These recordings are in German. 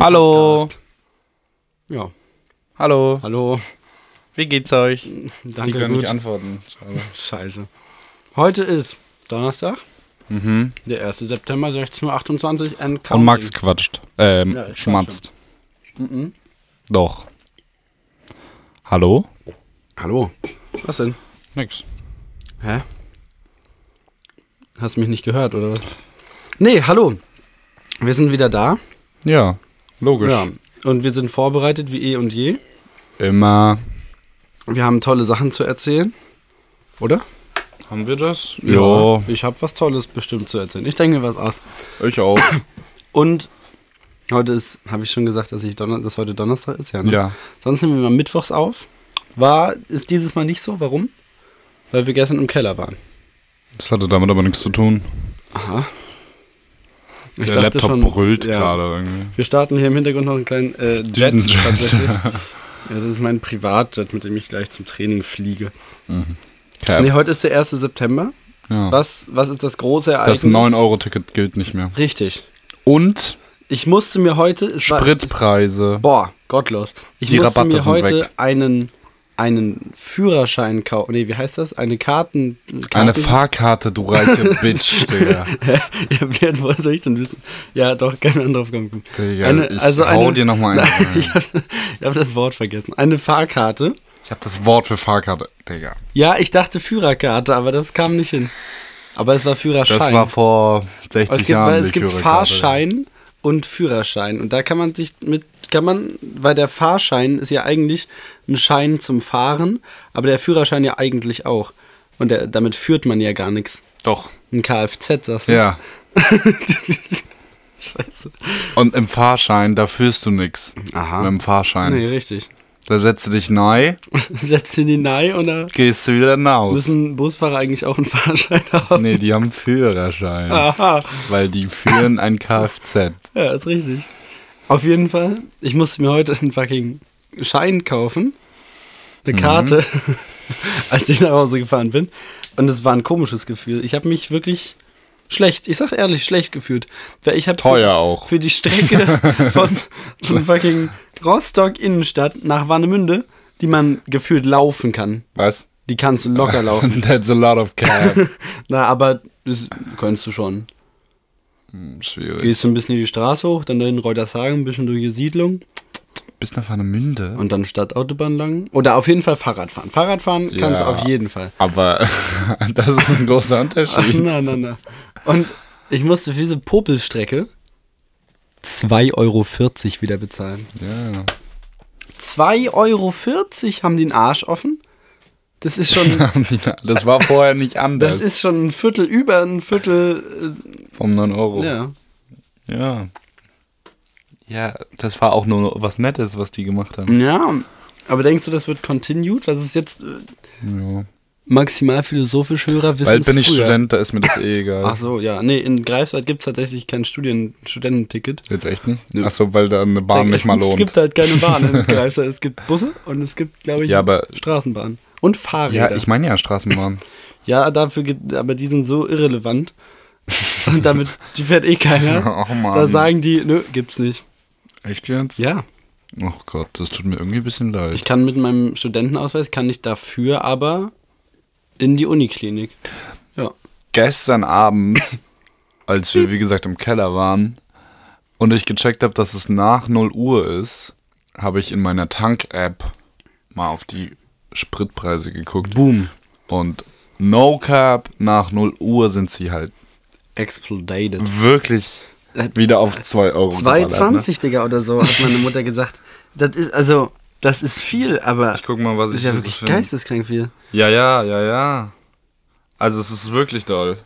Hallo. Ja, Hallo. hallo. Wie geht's euch? Danke, ich kann gut. nicht antworten. Schade. Scheiße. Heute ist Donnerstag, Mhm. der 1. September, 16.28 Uhr. Und counting. Max quatscht. Ähm, Ja, schmatzt. Mhm. Doch. Hallo? Hallo. Was denn? Nix. Hä? Hast mich nicht gehört, oder was? Nee, hallo. Wir sind wieder da. Ja, logisch. Ja. Und wir sind vorbereitet wie eh und je. Immer. Wir haben tolle Sachen zu erzählen. Oder? Haben wir das? Ich habe was Tolles bestimmt zu erzählen. Ich denke mir was aus. Ich auch. Und heute ist, habe ich schon gesagt, dass, ich Donner dass heute Donnerstag ist, ja. Ne? Ja. Sonst nehmen wir mal mittwochs auf. War, ist dieses Mal nicht so. Warum? Weil wir gestern im Keller waren. Das hatte damit aber nichts zu tun. Aha. Ich Der Laptop schon, brüllt ja. gerade irgendwie. Wir starten hier im Hintergrund noch einen kleinen äh, Jet, tatsächlich. ja, das ist mein Privatjet, mit dem ich gleich zum Training fliege. Cap. Nee, heute ist der 1. September. ja. Was, was ist das große Ereignis? Das 9-Euro-Ticket gilt nicht mehr. Richtig. Und Ich musste mir heute... Es war- Spritpreise. Boah, gottlos. Ich Die musste Rabatte mir heute weg. einen, einen Führerschein kaufen. Nee, wie heißt das? Eine Karten... Karten Eine Fahrkarte, du reiche Bitch, Digga. ja, Björn, woher soll ich denn wissen? Ja, doch, keine andere Aufgabe. Digga, Eine, ich also hau eine, dir noch mal einen Nein, rein. ich habe hab das Wort vergessen. Eine Fahrkarte. Ich habe das Wort für Fahrkarte, Digga. Ja, ich dachte Führerkarte, aber das kam nicht hin. Aber es war Führerschein. Das war vor 60 Aber es gibt, Jahren. es gibt. Fahrschein und Führerschein. Und da kann man sich mit, kann man, weil der Fahrschein ist ja eigentlich ein Schein zum Fahren, aber der Führerschein ja eigentlich auch. Und der, damit führt man ja gar nichts. Doch. Ein Kfz, sagst du? Ja. Scheiße. Und im Fahrschein, da führst du nix. Aha. Mit dem Fahrschein. Nee, richtig. Da setzt du dich neu, Setzt in die Nei und da gehst du wieder hinaus. müssen Busfahrer eigentlich auch einen Fahrschein haben. Nee, die haben Führerschein. Aha. Weil die führen ein Kfz. Ja, ist richtig. Auf jeden Fall, ich musste mir heute einen fucking Schein kaufen. Eine Karte, als ich nach Hause gefahren bin. Und es war ein komisches Gefühl. Ich habe mich wirklich schlecht, ich sag ehrlich, schlecht gefühlt. Weil ich habe Teuer für, auch. für die Strecke von, von fucking Rostock Innenstadt nach Warnemünde, die man gefühlt laufen kann. Was? Die kannst du locker laufen. That's a lot of cab. Na, aber das kannst du schon. Hm, Schwierig. Gehst du ein bisschen die Straße hoch, dann in Reutershagen, ein bisschen durch die Siedlung. Bis nach Warnemünde. Und dann Stadtautobahn lang. Oder auf jeden Fall Fahrradfahren. Fahrradfahren kannst du auf jeden Fall. Aber das ist ein großer Ach, Unterschied. na, na, na. Und ich musste für diese Popelstrecke 2,40 Euro wieder bezahlen. Ja. 2,40 Euro haben die den Arsch offen? Das ist schon, Das war vorher nicht anders. das ist schon ein Viertel über ein Viertel. Vom 9 Euro. Äh, ja. Ja. Ja, das war auch nur was Nettes, was die gemacht haben. Ja. Aber denkst du, das wird continued? Was ist jetzt äh, Ja. maximal philosophisch Hörer wissen? Weil bin ich Student, da ist mir das eh egal. Ach so, ja. Nee, in Greifswald gibt es tatsächlich kein Studien Studententicket. Jetzt echt nicht? Ach so, weil da eine Bahn nicht mal Es lohnt. gibt halt keine Bahn in Greifswald. Es gibt Busse und es gibt, glaube ich, Ja, aber- Straßenbahnen. Und Fahrräder. Ja, ich meine ja Straßenbahn. Ja, dafür gibt, aber die sind so irrelevant. Und damit, die fährt eh keiner. Oh Mann. Da sagen die, nö, gibt's nicht. Echt jetzt? Ja. Oh Gott, das tut mir irgendwie ein bisschen leid. Ich kann mit meinem Studentenausweis, kann ich dafür aber in die Uniklinik. Ja. Gestern Abend, als wir wie gesagt im Keller waren und ich gecheckt habe, dass es nach 0 Uhr ist, habe ich in meiner Tank-App mal auf die Spritpreise geguckt. Boom. Und No Cap, nach 0 Uhr sind sie halt Exploded. wirklich wieder auf 2 Euro. geballert, 2,20, Digga, oder so, hat meine Mutter gesagt. Das ist, also, das ist viel, aber Ich guck mal, was das ich ist ja hier so wirklich finde. geisteskrank viel. Ja, ja, ja, ja. Also es ist wirklich doll.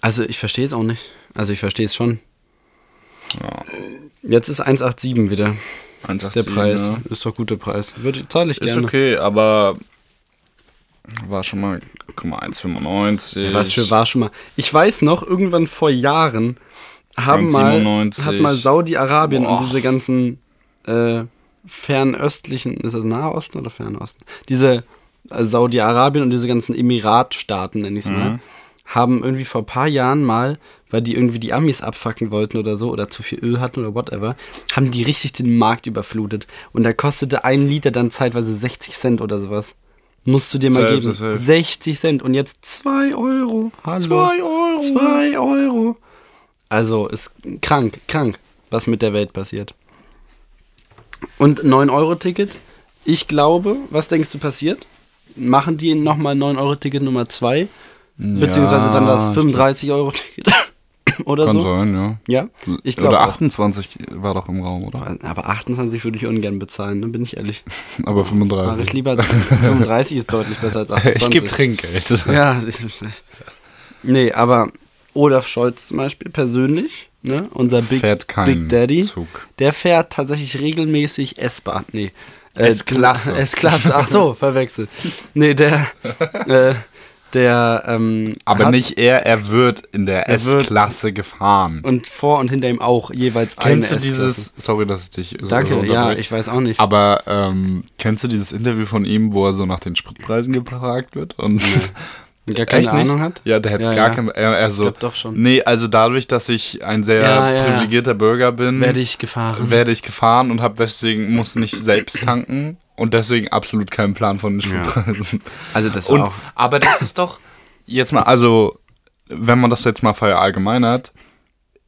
Also, ich verstehe es auch nicht. Also, ich verstehe es schon. Ja. Jetzt ist 1,87 wieder. 1,87, Der Preis. ja. Ist doch guter Preis. Würde, zahle ich Ist gerne. okay, aber war schon mal, guck mal, 1,95. Ja, Was für war schon mal. Ich weiß noch, irgendwann vor Jahren haben mal, 1,97. hat mal Saudi-Arabien und diese ganzen äh, fernöstlichen, ist das Nahe Osten oder Fernosten? Diese äh, Saudi-Arabien und diese ganzen Emiratstaaten, nenne ich es Mhm. mal, haben irgendwie vor ein paar Jahren mal weil die irgendwie die Amis abfacken wollten oder so oder zu viel Öl hatten oder whatever, haben die richtig den Markt überflutet. Und da kostete ein Liter dann zeitweise 60 Cent oder sowas. Musst du dir mal geben. safe. 60 Cent und jetzt 2 Euro. Hallo. Zwei Euro. 2 Euro. Also ist krank, krank, was mit der Welt passiert. Und 9-Euro-Ticket, ich glaube, was denkst du passiert? Machen die nochmal 9-Euro-Ticket Nummer 2? Beziehungsweise dann das ich 35-Euro-Ticket oder Kann so? sein, ja. Ja, ich glaube Oder auch. 28 war doch im Raum, oder? Aber 28 würde ich ungern bezahlen, dann bin ich ehrlich. Aber Mache 35. ich lieber 35 ist deutlich besser als 28. ich gebe Trinkgeld. Ja, ich, nee, aber Olaf Scholz zum Beispiel persönlich, ne, unser Big, Fährt Big Daddy, Zug. der fährt tatsächlich regelmäßig S-Bahn. Nee. Äh, S-Klasse. S-Klasse, ach so, verwechselt. Nee, der, äh, der, ähm, Aber hat- nicht er, er wird in der Er S-Klasse gefahren. Und vor und hinter ihm auch jeweils Kennst du eine dieses, sorry, dass ich dich so Danke, ja, unterbreche. ich weiß auch nicht. Aber ähm, kennst du dieses Interview von ihm, wo er so nach den Spritpreisen gefragt wird? Und Gar keine Echt nicht? Ahnung hat? Ja, der hat Ja, gar ja. kein. Er, er so, glaub doch schon. Nee, also dadurch, dass ich ein sehr Ja, privilegierter Bürger bin, Werde ich gefahren. werde ich gefahren und habe deswegen muss nicht selbst tanken und deswegen absolut keinen Plan von den. Spritpreisen. Also das Und, auch. aber das ist doch jetzt mal, also wenn man das jetzt mal verallgemeinert,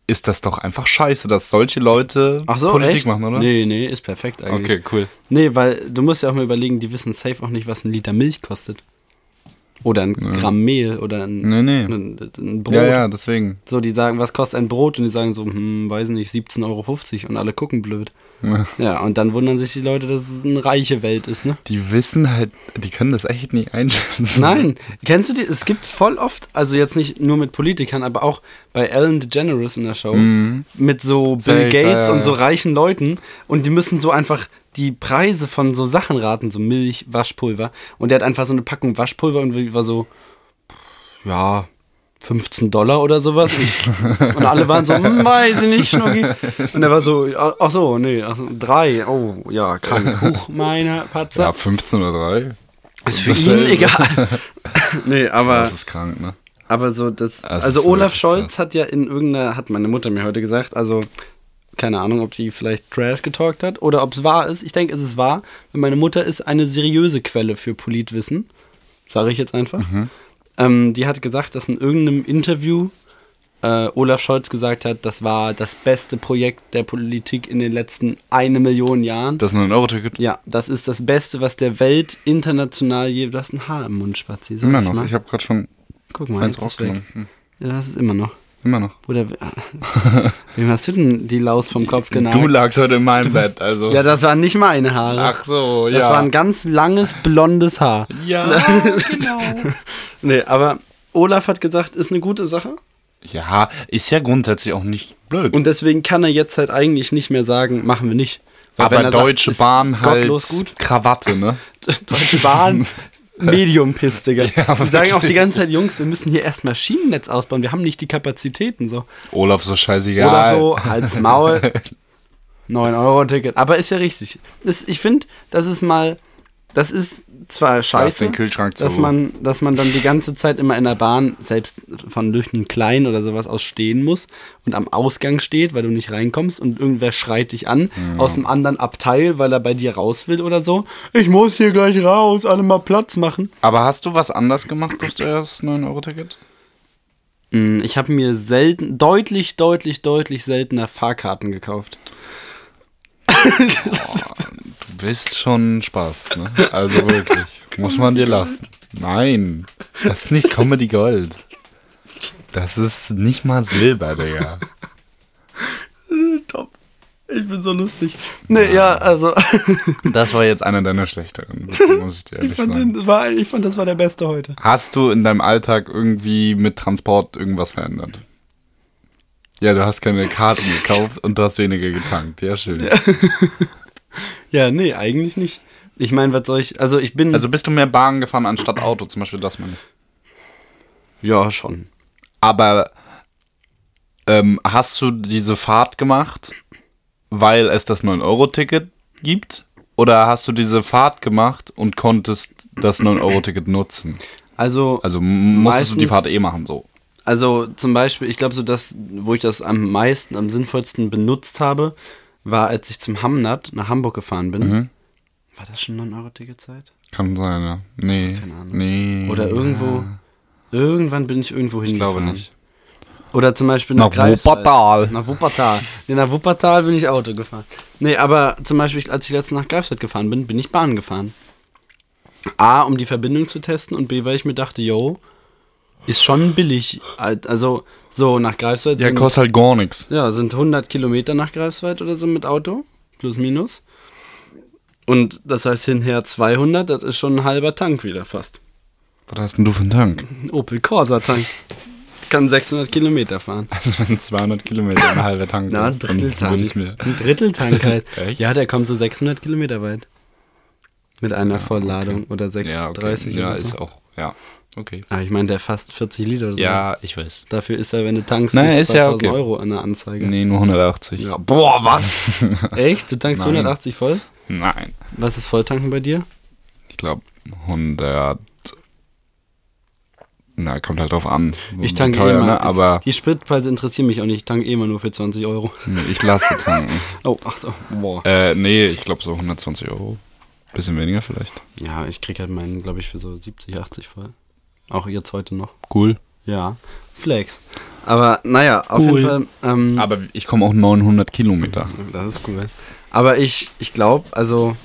ist das doch einfach scheiße, dass solche Leute Ach so, Politik echt? machen, oder? Nee, nee, ist perfekt eigentlich. Okay, cool. Nee, weil du musst ja auch mal überlegen, die wissen safe auch nicht, was ein Liter Milch kostet. Oder ein Gramm Mehl oder ein, Nee, nee. ein, ein Brot. Ja, ja, deswegen. So, die sagen, was kostet ein Brot? Und die sagen so, hm, weiß nicht, 17,50 Euro. Und alle gucken blöd. Ja. Ja, und dann wundern sich die Leute, dass es eine reiche Welt ist, ne? Die wissen halt, die können das echt nicht einschätzen. Nein, kennst du die? Es gibt's voll oft, also jetzt nicht nur mit Politikern, aber auch bei Ellen DeGeneres in der Show, mit so Bill Safe, Gates ja, ja, und so ja. reichen Leuten und die müssen so einfach die Preise von so Sachen raten, so Milch, Waschpulver. Und der hat einfach so eine Packung Waschpulver und war so, ja, 15 Dollar oder sowas. Und, und alle waren so, hm, weiß ich nicht, Schnucki. Und er war so, ach so, nee, ach so, drei, oh, ja, krank. Huch, meine Patzer. Ja, 15 oder 3. ist für dasselbe. ihn egal. nee, aber... Das ist krank, ne? Aber so das. Das also Olaf Scholz krass. hat ja in irgendeiner, hat meine Mutter mir heute gesagt, also keine Ahnung, ob die vielleicht Trash getalkt hat oder ob es wahr ist. Ich denke, es ist wahr, weil meine Mutter ist eine seriöse Quelle für Politwissen. Sage ich jetzt einfach. Mhm. Ähm, die hat gesagt, dass in irgendeinem Interview äh, Olaf Scholz gesagt hat, das war das beste Projekt der Politik in den letzten eine Million Jahren. Das 9-Euro-Ticket? ja, das ist das Beste, was der Welt international je. Du hast ein Haar im Mund, Spazi. Immer noch. mal. Ich habe gerade schon Guck mal, eins ist rausgenommen. Hm. Ja, das ist immer noch. Immer noch. Oder wem hast du denn die Laus vom Kopf genagt? Du lagst heute in meinem Bett, also. ja, das waren nicht meine Haare. Ach so, das ja. war ein ganz langes blondes Haar. ja, genau. Nee, aber Olaf hat gesagt, ist eine gute Sache. Ja, ist ja grundsätzlich auch nicht blöd. Und deswegen kann er jetzt halt eigentlich nicht mehr sagen, machen wir nicht. Weil aber er sagt, Deutsche ist Bahn halt. Krawatte, ne? Deutsche Bahn, Medium-Piss, Digga. Ja, die sagen auch die ganze Zeit, Jungs, wir müssen hier erst Maschinennetz ausbauen. Wir haben nicht die Kapazitäten so. Olaf so scheißegal. Oder so, halt's Maul. 9-Euro-Ticket. Aber ist ja richtig. Das, ich finde, das ist mal, das ist zwar scheiße, den Kühlschrank zu. dass man, dass man dann die ganze Zeit immer in der Bahn, selbst von durch einen Kleinen oder sowas aus stehen muss und am Ausgang steht, weil du nicht reinkommst und irgendwer schreit dich an aus dem anderen Abteil, weil er bei dir raus will oder so. Ich muss hier gleich raus, alle mal Platz machen. Aber hast du was anders gemacht durch das 9-Euro-Ticket? Mm, Ich habe mir selten, deutlich, deutlich, deutlich seltener Fahrkarten gekauft. Du bist schon Spaß, ne? Also wirklich. Muss man dir lassen. Nein. Das ist nicht Comedy Gold. Das ist nicht mal Silber, Digga. Top. Ich bin so lustig. Nee, ja, also. Das war jetzt einer deiner schlechteren, muss ich dir Ich ehrlich fand, sagen. den, das war, ich fand, das war der beste heute. Hast du in deinem Alltag irgendwie mit Transport irgendwas verändert? Ja, du hast keine Karten gekauft und du hast weniger getankt. Ja, schön. Ja, nee, eigentlich nicht. Ich meine, was soll ich. Also, ich bin. Also bist du mehr Bahn gefahren anstatt Auto, zum Beispiel das meine ich. ja, schon. Aber ähm, hast du diese Fahrt gemacht, weil es das 9-Euro-Ticket gibt? Oder hast du diese Fahrt gemacht und konntest das 9-Euro-Ticket nutzen? Also, Also musstest du die Meistens- Fahrt eh machen, so. Also zum Beispiel, ich glaube so, dass, wo ich das am meisten, am sinnvollsten benutzt habe, war, als ich zum Hamnat nach Hamburg gefahren bin. Mhm. War das schon 9-Euro-Ticketzeit? Kann sein, ja. Nee. Keine Ahnung. Nee. Oder irgendwo, irgendwann bin ich irgendwo Ich hingefahren. glaube nicht. Oder zum Beispiel Nach Greifswald. Wuppertal. Nach Wuppertal. Nee, nach Wuppertal bin ich Auto gefahren. Nee, aber zum Beispiel, als ich letztens nach Greifswald gefahren bin, bin ich Bahn gefahren. A, um die Verbindung zu testen und B, weil ich mir dachte, yo, ist schon billig. Also, so nach Greifswald Ja, sind, kostet halt gar nichts. ja, sind 100 Kilometer nach Greifswald oder so mit Auto. Plus, minus. Und das heißt hinher 200, das ist schon ein halber Tank wieder fast. Was hast denn du für einen Tank? Ein Opel Corsa Tank. Kann 600 Kilometer fahren. Also wenn 200 Kilometer ein halber Tank Na, ein ist, dann Dritteltank. Ein Dritteltank halt. Echt? Ja, der kommt so 600 Kilometer weit. Mit einer Vollladung oder 36 Ja, okay. ja oder so. ist auch... Ja, okay. Aber ich meine, der fast 40 Liter oder so. Ja, ich weiß. Dafür ist er, wenn du tankst, Nein, nicht ist ja 2000 okay. Euro an der Anzeige. Nee, nur 180. Ja. Boah, was? Echt? Du tankst Nein. 180 voll? Nein. Was ist Volltanken bei dir? Ich glaube 100... Na, kommt halt drauf an. Ich tanke teuer, eh immer. ne? Aber Die Spritpreise interessieren mich auch nicht. Ich tanke eh immer nur für 20 Euro. nee, ich lasse tanken. Oh, ach so. Boah. äh, nee, ich glaube so 120 Euro. Bisschen weniger vielleicht. Ja, ich krieg halt meinen, glaube ich, für so 70, 80 voll. Auch jetzt heute noch. Cool. Ja. Flex. Aber naja, auf Cool. jeden Fall. Ähm, Aber ich komme auch 900 Kilometer. Das ist cool. Aber ich, ich glaube, also,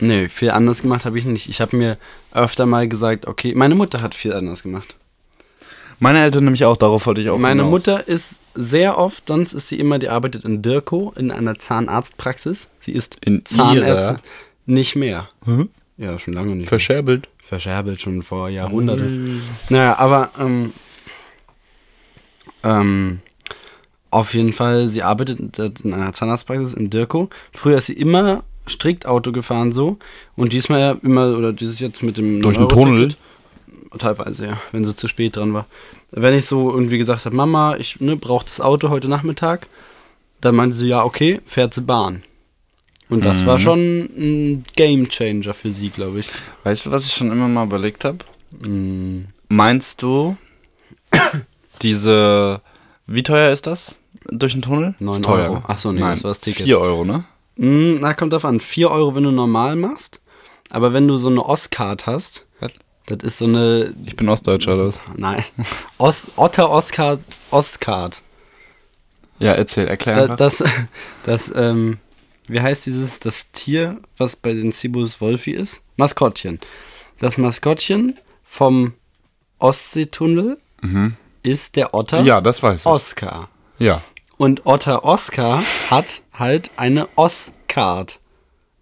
nee, viel anders gemacht habe ich nicht. Ich habe mir öfter mal gesagt, okay, meine Mutter hat viel anders gemacht. Meine Eltern nämlich auch, darauf wollte ich auch meine hinaus. Mutter ist sehr oft, sonst ist sie immer, die arbeitet in Dirko, in einer Zahnarztpraxis. Sie ist In Zahnärztin. Nicht mehr. Hm? Ja, schon lange nicht. mehr. Verscherbelt. Verscherbelt schon vor Jahrhunderten. Naja, aber ähm, ähm, auf jeden Fall, sie arbeitet in einer Zahnarztpraxis in Dirko. Früher ist sie immer strikt Auto gefahren so und diesmal ja immer, oder dieses jetzt mit dem Durch den 9-Euro-Ticket, Tunnel? Teilweise, ja, wenn sie zu spät dran war. Wenn ich so irgendwie gesagt habe, Mama, ich ne, brauche das Auto heute Nachmittag, dann meinte sie, ja, okay, fährt sie Bahn. Und das Mhm. war schon ein Game Changer für sie, glaube ich. Weißt du, was ich schon immer mal überlegt habe? Mm, Meinst du, diese, wie teuer ist das durch den Tunnel? Neun ist teuer. Euro. ne? Ach so, nee, Nein, das war das Ticket. 4 Euro, ne? Mm, Na, kommt drauf an. 4 Euro, wenn du normal machst. Aber wenn du so eine Oscard hast, Was? das ist so eine. Ich bin Ostdeutscher, oder was? Nein. Os, Otter Oscard. Ostcard. Ja, erzähl, erklär Da, das, das, ähm, wie heißt dieses, das Tier, was bei den Cibus Wolfi ist? Maskottchen. Das Maskottchen vom Ostseetunnel ist der Otter Mhm. ja, das weiß ich. Oscar. Ja. Und Otter Oscar hat halt eine Oscard.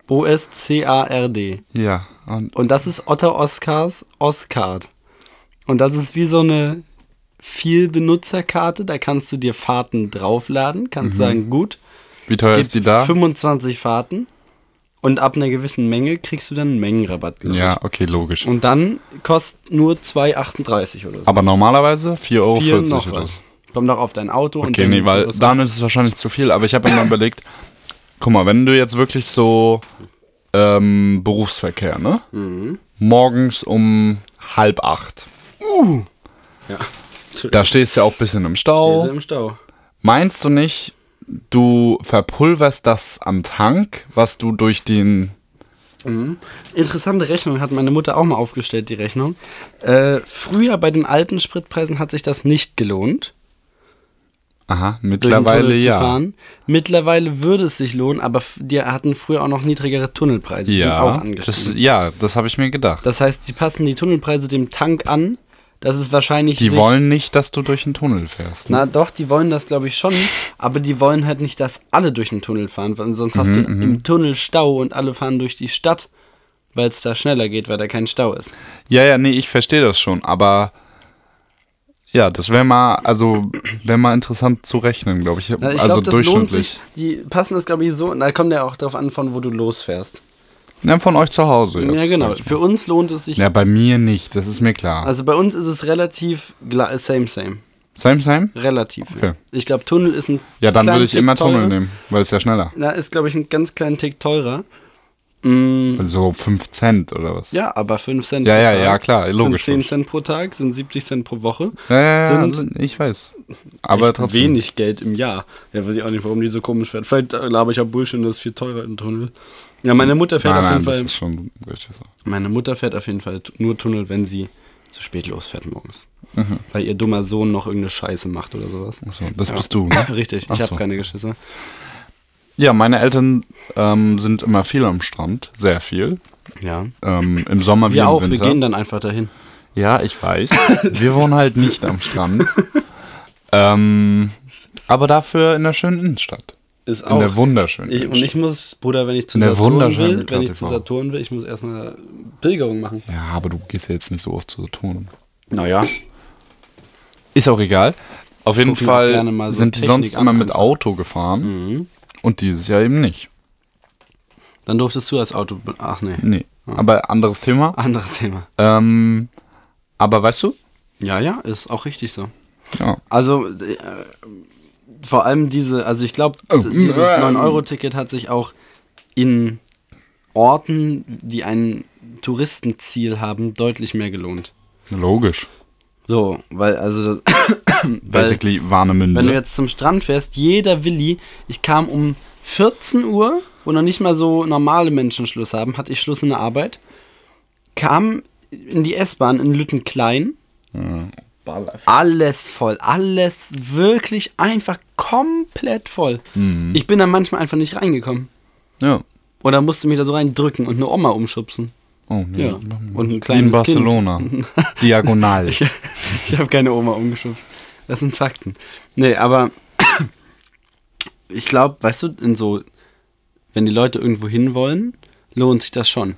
O-S-C-A-R-D. Ja. Und Und das ist Otter Oscars Oscard. Und das ist wie so eine Vielbenutzerkarte. Da kannst du dir Fahrten draufladen. Kannst Mhm. sagen, gut, wie teuer ist die da? 25 Fahrten. Und ab einer gewissen Menge kriegst du dann einen Mengenrabatt, glaube Ja, okay, logisch. Und dann kostet nur 2,38 oder so. Aber normalerweise 4,40 Euro noch oder was. so. Kommt auch auf dein Auto und Okay, dann nee, weil dann ist es wahrscheinlich zu viel. Aber ich habe immer überlegt, guck mal, wenn du jetzt wirklich so ähm, Berufsverkehr, ne? Mhm. Morgens um halb acht. Ja. Da stehst du ja auch ein bisschen im Stau. Stehst du im Stau. Meinst du nicht, du verpulverst das am Tank, was du durch den. Interessante Rechnung hat meine Mutter auch mal aufgestellt, die Rechnung. Äh, früher bei den alten Spritpreisen hat sich das nicht gelohnt, Aha, mittlerweile ja. fahren. Mittlerweile würde es sich lohnen, aber die hatten früher auch noch niedrigere Tunnelpreise. Die sind auch Ja, das, ja, das habe ich mir gedacht. Das heißt, die passen die Tunnelpreise dem Tank an. Das ist wahrscheinlich. die wollen nicht, dass du durch den Tunnel fährst. Ne? Na doch, die wollen das glaube ich schon, aber die wollen halt nicht, dass alle durch den Tunnel fahren, weil sonst hast Mhm, du im Tunnel Stau und alle fahren durch die Stadt, weil es da schneller geht, weil da kein Stau ist. Ja, ja, nee, ich verstehe das schon, aber ja, das wäre mal, also wäre mal interessant zu rechnen, glaube ich. Na, ich also glaube, das lohnt durchschnittlich. sich. Die passen das, glaube ich, so. Und da kommt ja auch darauf an, von wo du losfährst. Ja, von euch zu Hause jetzt. ja, genau. Für uns lohnt es sich. Ja, bei mir nicht, das ist mir klar. Also bei uns ist es relativ same, same. same, same? Relativ. Okay. Ja. Ich glaube, Tunnel ist ein. Ja, dann würde ich Tick immer teurer. Tunnel nehmen, weil es ja schneller. Na, ist, glaube ich, ein ganz kleinen Tick teurer. Mm, Also 5 Cent oder was? ja, aber 5 Cent Ja, pro ja, Tag ja, klar, logisch, Sind 10 logisch. Cent pro Tag, sind 70 Cent pro Woche. Ja, ja, ja, Sind ich weiß. Aber trotzdem. wenig Geld im Jahr. Ja, weiß ich auch nicht, warum die so komisch werden. Vielleicht äh, laber ich ja Bullshit und das ist viel teurer im Tunnel. Ja, meine Mutter fährt Nein, auf nein, jeden das Fall. ist schon richtig so. Meine Mutter fährt auf jeden Fall nur Tunnel, wenn sie zu spät losfährt morgens. Mhm. Weil ihr dummer Sohn noch irgendeine Scheiße macht oder sowas. Achso, das bist du, ne? Richtig, Ach ich habe so. keine Geschwister. Ja, meine Eltern ähm, sind immer viel am Strand. Sehr viel. Ja. Ähm, Im Sommer wie Wir im auch, wir Winter. gehen dann einfach dahin. Ja, ich weiß. Wir wohnen halt nicht am Strand. ähm, aber dafür in der schönen Innenstadt. Ist In der wunderschönen ich, und Innenstadt. ich muss, Bruder, wenn ich zu Saturn will, wenn ich zu Saturn will, ich muss erstmal Pilgerung machen. Ja, aber du gehst ja jetzt nicht so oft zu Saturn. Naja. Ist auch egal. Auf jeden Gucken auch Fall sind die Technik sonst immer mit. Auto gefahren. Mhm. Und dieses Jahr eben nicht. Dann durftest du als Auto. Ach nee. Nee. Aber anderes Thema. Anderes Thema. Ähm, aber weißt du? Ja, ja, ist auch richtig so. Ja. Also äh, vor allem diese, also ich glaube, Oh. dieses 9-Euro-Ticket hat sich auch in Orten, die ein Touristenziel haben, deutlich mehr gelohnt. Logisch. So, weil, also das, weil, Basically Warnemünde. wenn du jetzt zum Strand fährst, jeder Willi, ich kam um 14 Uhr, wo noch nicht mal so normale Menschen Schluss haben, hatte ich Schluss in der Arbeit, kam in die S-Bahn in Lüttenklein, alles voll, alles wirklich einfach komplett voll. Mhm. Ich bin da manchmal einfach nicht reingekommen. ja. Oder musste mich da so reindrücken und eine Oma umschubsen. Oh, nee. Ja. Und ein Wie in kleines Barcelona. Diagonal. Ich, ich habe keine Oma umgeschubst. Das sind Fakten. Nee, aber ich glaube, weißt du, in so, wenn die Leute irgendwo hinwollen, lohnt sich das schon.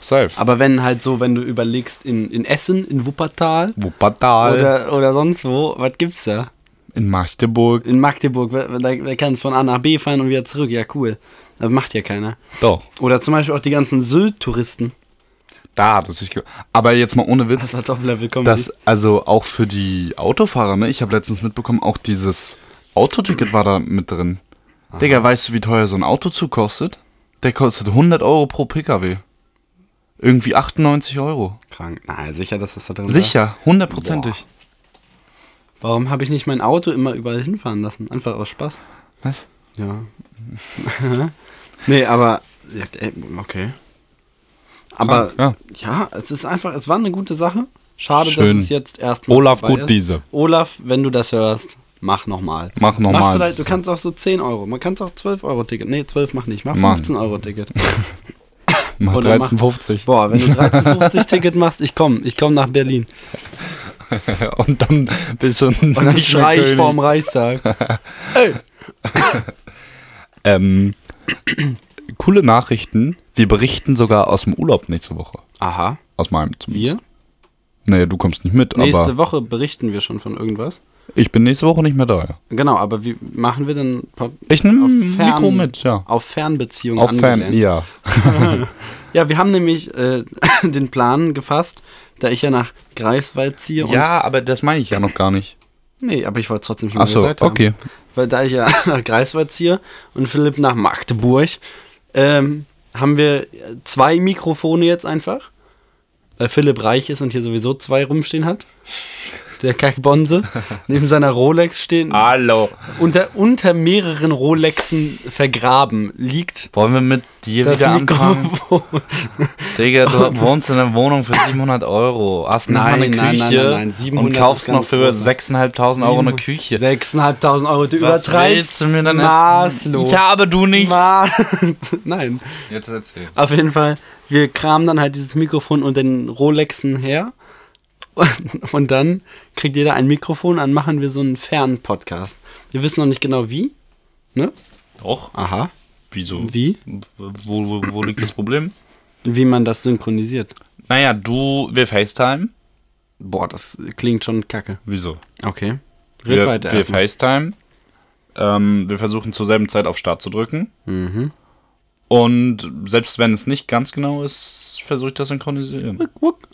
Safe. Aber wenn halt so, wenn du überlegst, in, in Essen, in Wuppertal Wuppertal. oder, oder sonst wo, was gibt's da? in Magdeburg. In Magdeburg, wer- da, da kannst von A nach B fahren und wieder zurück. Ja, cool. Aber macht ja keiner. Doch. Oder zum Beispiel auch die ganzen Sylt-Touristen. Da hat es sich. ge- Aber jetzt mal ohne Witz. Das war Top-Level Comedy. Das, also auch für die Autofahrer, ne? Ich habe letztens mitbekommen, auch dieses Autoticket war da mit drin. Digga, weißt du, wie teuer so ein Autozug kostet? Der kostet 100 Euro pro PKW. Irgendwie 98 Euro. Krank. Na, sicher, dass das da drin war. Sicher, hundertprozentig. Warum habe ich nicht mein Auto immer überall hinfahren lassen? Einfach aus Spaß. Was? Ja. nee, aber. Okay. Aber Krank, ja. es ist einfach, es war eine gute Sache. Schade, Schön. dass es jetzt erstmal. Olaf ist. Gutwiese. Olaf, wenn du das hörst, mach nochmal. Mach noch mal. vielleicht, du kannst auch so 10 Euro. Man kann es auch 12 Euro Ticket. Nee, 12 mach nicht. Mach Mann. 15 Euro Ticket. Mach Oder mach- 13,50. Boah, wenn du 13,50 Ticket machst, ich komm. Ich komm nach Berlin. Und dann bist du Und dann schrei ich vorm Reichstag. Ey. Ähm, coole Nachrichten. Wir berichten sogar aus dem Urlaub nächste Woche. Aha. Aus meinem zumindest. Wir? Nee, du kommst nicht mit, Nächste aber Woche berichten wir schon von irgendwas. ich bin nächste Woche nicht mehr da. Ja. Genau, aber wie machen wir denn Ich nehme Fern- Mikro mit, ja. auf Fernbeziehungen Auf angelehnt? ja. Ja, wir haben nämlich äh, den Plan gefasst, da ich ja nach Greifswald ziehe. Ja, aber das meine ich ja noch gar nicht. Nee, aber ich wollte es trotzdem schon mal Achso, gesagt haben. okay. Weil da ich ja nach Greifswald ziehe und Philipp nach Magdeburg, ähm, haben wir zwei Mikrofone jetzt einfach. Weil Philipp reich ist und hier sowieso zwei rumstehen hat. Der Kackbonse. neben seiner Rolex stehen. Hallo. Unter, unter mehreren Rolexen vergraben liegt Wollen wir mit dir das wieder anfangen? Digga, du wohnst in einer Wohnung für 700 Euro, hast eine Nein, Küche nein, nein, nein, nein, 700 und kaufst noch für groß. 6.500 Euro eine Küche. 6.500 Euro, du Was übertreibst willst du mir dann maßlos. Ja, aber du nicht. Ma Nein. Jetzt erzähl. Auf jeden Fall, wir kramen dann halt dieses Mikrofon unter den Rolexen her. Und, dann kriegt jeder ein Mikrofon, dann machen wir so einen Fern-Podcast. Wir wissen noch nicht genau wie. Ne? Doch. Aha. Wieso? Wie? Wo, wo, wo liegt das Problem? Wie man das synchronisiert. Naja, du, wir FaceTime. Boah, das klingt schon kacke. Wieso? Okay. Red Wir, weiter. wir erstmal. FaceTime. Ähm, wir versuchen zur selben Zeit auf Start zu drücken. Mhm. Und selbst wenn es nicht ganz genau ist, versuche ich das synchronisieren.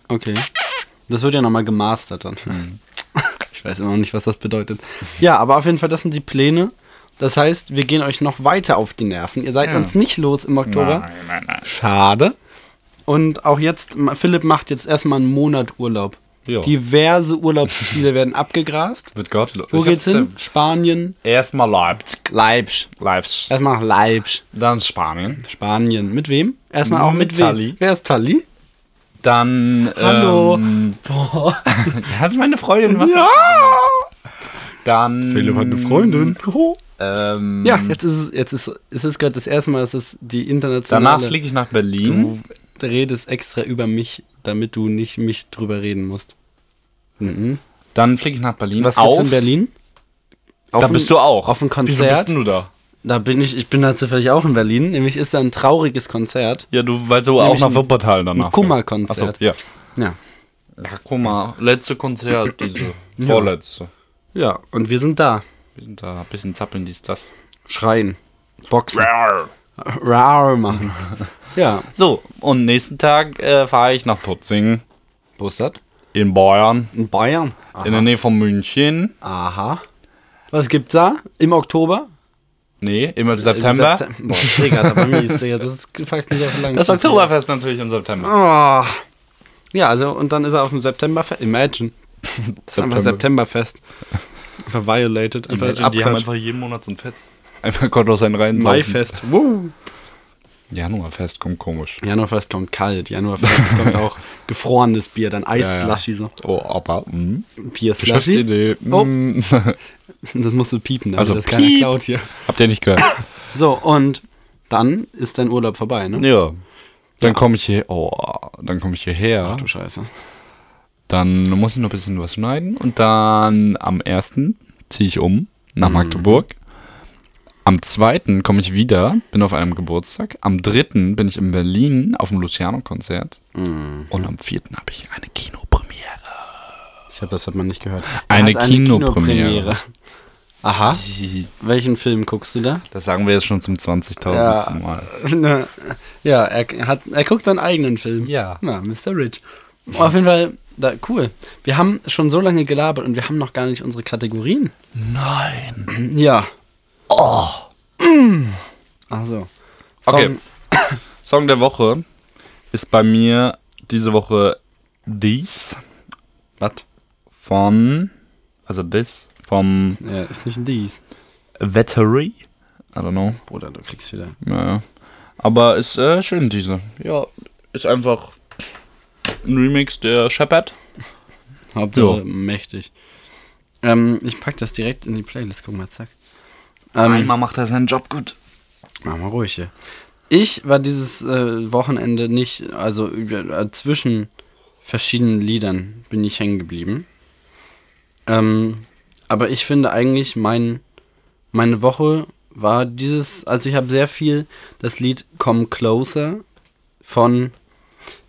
Okay. Das wird ja nochmal gemastert dann. Hm. Ich weiß immer noch nicht, was das bedeutet. Ja, aber auf jeden Fall, das sind die Pläne. Das heißt, wir gehen euch noch weiter auf die Nerven. Ihr seid Ja. uns nicht los im Oktober. Nein, nein, nein. Schade. Und auch jetzt, Philipp macht jetzt erstmal einen Monat Urlaub. Ja. Diverse Urlaubsziele werden abgegrast. Wird gottlos. Wo geht's hin? Spanien, Erstmal Leipzig. Leipzig. Leipzig. Erstmal Leipzig. Dann Spanien. Spanien. Mit wem? Erstmal auch mit? Tali. Wer ist Tali? Dann. Hallo. Ähm, Boah. das ist meine Freundin. Was Ja. Dann. Philipp hat eine Freundin. Ähm, Ja, jetzt ist es, jetzt ist, ist es gerade das erste Mal, dass es die internationale. Danach fliege ich nach Berlin. Du redest extra über mich, damit du nicht mich drüber reden musst. Mhm. Dann fliege ich nach Berlin. Was gibt's auf, in Berlin? Auf Da ein- bist du auch. Auf ein Wieso Konzert. bist denn du da? Da bin ich, ich bin da zufällig auch in Berlin. Nämlich ist da ein trauriges Konzert. Ja, du, weil du auch nach Wuppertal danach. ein Kummerkonzert. Achso, ja. Ja. Ja, mal, letzte Konzert, diese vorletzte. Ja, und wir sind da. Wir sind da ein bisschen zappeln, dies, das. Schreien. Boxen. Rar machen. ja. So, und nächsten Tag äh, fahre ich nach Tutzing Wo ist das? in Bayern, In Bayern. in der Nähe von München. Aha. Was gibt's da? Im Oktober? Nee, immer im Im September. Septem- Boah, Digga, das ist, Digga, das ist fuckt mich auf lang. Das Oktoberfest natürlich im September. Oh. Ja, also, und dann ist er auf dem Septemberfest. Imagine. Das ist einfach Septemberfest. Einfach violated. Einfach Imagine, die haben einfach jeden Monat so ein Fest. Einfach gottlos einen rein. Maifest. Woo. Januarfest kommt komisch. Januarfest kommt kalt. Januarfest kommt auch gefrorenes Bier, dann Ja, ja. Eis-Slushy so. Oh, aber, mh. Bier-Slushy. Geschäftsidee. Oh. Das musst du piepen, damit Also das keiner piep. klaut hier. Habt ihr nicht gehört? So, und dann ist dein Urlaub vorbei, ne? ja. Dann komme ich hier, oh, dann komme ich hierher. Ach du Scheiße. Dann muss ich noch ein bisschen was schneiden und dann am 1. ziehe ich um nach Magdeburg. Am 2. komme ich wieder, bin auf einem Geburtstag. Am 3. bin ich in Berlin auf dem Luciano-Konzert. Und am 4. habe ich eine Kinopremiere. Ich glaube, das hat man nicht gehört. Eine Er hat Kinopremiere. Aha. Welchen Film guckst du da? Das sagen wir jetzt schon zum 20.000. Ja. Mal. ja, er, hat, er guckt seinen eigenen Film. Ja. Ja, Mr. Rich. Auf jeden Fall, da, cool. Wir haben schon so lange gelabert und wir haben noch gar nicht unsere Kategorien. Nein. Ja. Oh. Also. Okay. Song der Woche ist bei mir diese Woche Dies Was? von, also This vom Ja, ist nicht dies. Vettery. I don't know. Bruder, du kriegst wieder. Naja. Aber ist äh, schön, diese. Ja, ist einfach ein Remix der Shepard. Hauptsache Ja. mächtig. Ähm, ich pack das direkt in die Playlist. Guck mal, zack. Ähm, Einmal macht er seinen Job gut. Mach mal ruhig hier. Ich war dieses äh, Wochenende nicht, also äh, zwischen verschiedenen Liedern bin ich hängen geblieben. Ähm, aber ich finde eigentlich, mein, meine Woche war dieses, also ich habe sehr viel das Lied Come Closer von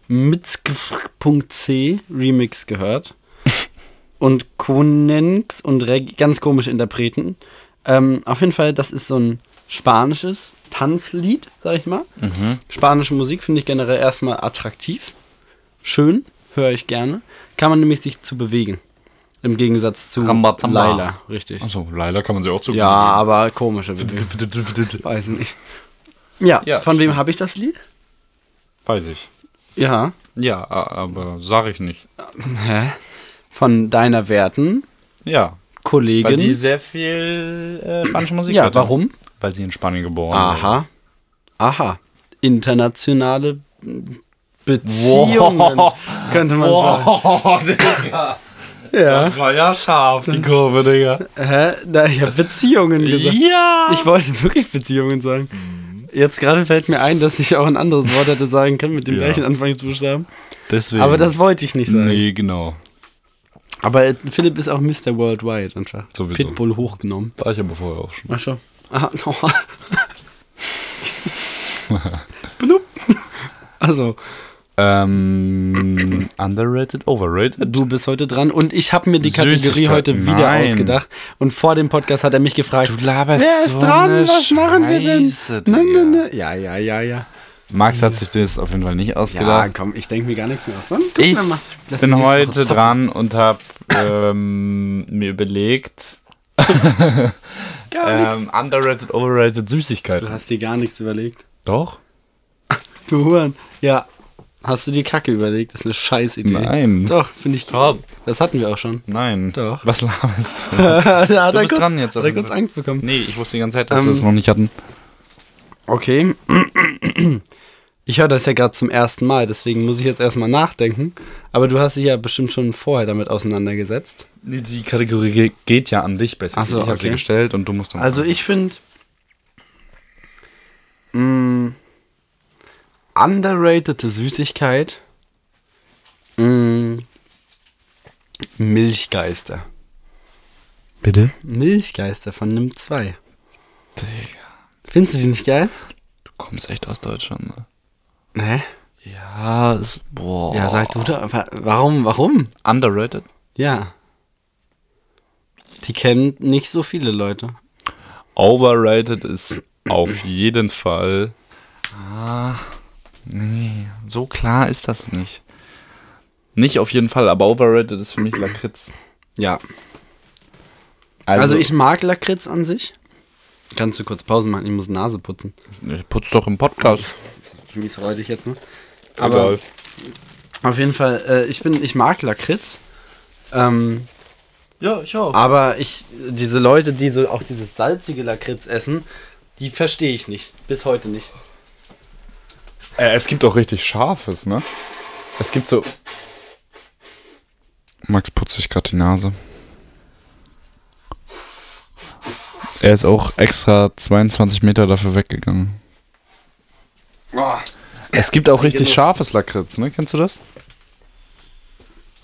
Mitzgf.c Remix gehört. und Konenx und Reg ganz komische Interpreten. Ähm, auf jeden Fall, das ist so ein spanisches Tanzlied, sag ich mal. Spanische Musik finde ich generell erstmal attraktiv. Schön, höre ich gerne. Kann man nämlich sich zu bewegen. Im Gegensatz zu Rambazamba. Laila, richtig. Achso, leider kann man sie auch zu Ja, aber komische. Weiß nicht. Ja, Ja, von wem habe ich das Lied? Weiß ich. Ja. Ja, aber sag ich nicht. Hä? Von deiner werten Ja. Kollegin. Weil die sehr viel äh, spanische Musik ja, hört. warum? Weil sie in Spanien geboren Aha. Aha. Internationale Beziehungen, könnte man sagen. Oh, Digga. Ja. Das war ja scharf, die Kurve, Digga. Hä? Na, ich habe Beziehungen gesagt. Ja. Ich wollte wirklich Beziehungen sagen. Jetzt gerade fällt mir ein, dass ich auch ein anderes Wort hätte sagen können mit dem Ja. gleichen Anfangsbuchstaben. Deswegen. Aber das wollte ich nicht sagen. Nee, genau. Aber Philipp ist auch Mr. Worldwide einfach. Sowieso. Pitbull hochgenommen. War ich aber vorher auch schon. Ach schon. Aha, no. Also, Ähm, underrated, overrated? du bist heute dran und ich habe mir die Kategorie Süßigkeiten, heute wieder nein. ausgedacht. Und vor dem Podcast hat er mich gefragt, Du laberst wer ist so dran? Was machen wir denn? Scheiße, Ne, ne, Digga. ne. Ja, ja, ja, ja. Max hat sich das auf jeden Fall nicht Ja, ausgedacht. komm, ich denke mir gar nichts mehr aus. Dann ich bin heute dran und habe ähm, mir überlegt, Gar Ähm, underrated, overrated Süßigkeit. Du hast dir gar nichts überlegt. Doch? Du Huren. Ja. Hast du dir Kacke überlegt? Das ist eine scheiß Idee. Nein. Doch, finde ich. Stop. Das hatten wir auch schon. Nein. Doch. Was laberst du? da hat Du er bist kurz, dran jetzt. Hat er kurz Angst bekommen. Nee, ich wusste die ganze Zeit, dass Ähm, wir das noch nicht hatten. Okay. Ich höre das ja gerade zum ersten Mal, deswegen muss ich jetzt erstmal nachdenken. Aber du hast dich ja bestimmt schon vorher damit auseinandergesetzt. Nee, die Kategorie ge- geht ja an dich besser. Ach so, ich habe sie okay. gestellt und du musst dann. Also ich finde underratede Süßigkeit mh, Milchgeister. Bitte? Milchgeister von Nimm 2. Digga. Findest du die nicht geil? Du kommst echt aus Deutschland, ne? Ne? Ja, ist, boah. Ja, sag du da. wa- Warum? Warum? Underrated? Ja. Die kennen nicht so viele Leute. Overrated ist auf jeden Fall. Ah, nee, so klar ist das nicht. Nicht auf jeden Fall, aber overrated ist für mich Lakritz. Ja. Also, ich mag Lakritz an sich. Kannst du kurz Pause machen? Ich muss Nase putzen. ich putz doch im Podcast. Mies räudig jetzt, ne? Aber auf jeden Fall, äh, ich bin, ich mag Lakritz. Ähm, Ja, ich auch. aber ich, diese Leute, die so auch dieses salzige Lakritz essen, die verstehe ich nicht. Bis heute nicht. Äh, es gibt auch richtig scharfes, ne? Es gibt so. Max putzt sich gerade die Nase. Er ist auch extra 22 Meter dafür weggegangen. Es gibt auch richtig Genuss. scharfes Lakritz, ne? Kennst du das?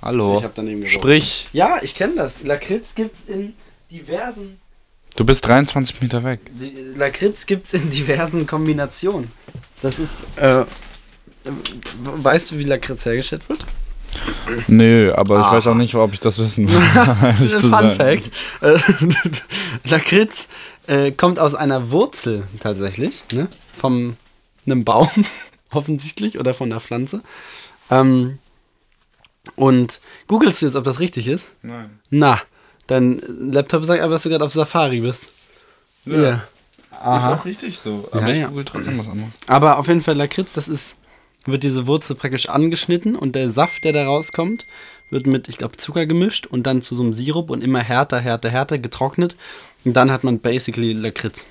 Hallo. Ich hab daneben geworfen. Sprich, Ja, ich kenne das. Lakritz gibt's in diversen. du bist 23 Meter weg. Lakritz gibt's in diversen Kombinationen. Das ist. Äh, weißt du, wie Lakritz hergestellt wird? Nö, aber ich Ah. weiß auch nicht, ob ich das wissen will. Das ist Fun. Fact. Äh, Lakritz äh, kommt aus einer Wurzel tatsächlich, ne? Von einem Baum, offensichtlich, oder von einer Pflanze. Ähm, und googelst du jetzt, ob das richtig ist? Nein. Na, dein Laptop sagt aber, dass du gerade auf Safari bist. Ja. Ist Ist auch richtig so. Aber Ja, ich ja. google trotzdem was anderes. Aber auf jeden Fall Lakritz, das ist, wird diese Wurzel praktisch angeschnitten und der Saft, der da rauskommt, wird mit, ich glaube, Zucker gemischt und dann zu so einem Sirup und immer härter, härter, härter getrocknet. Und dann hat man basically Lakritz.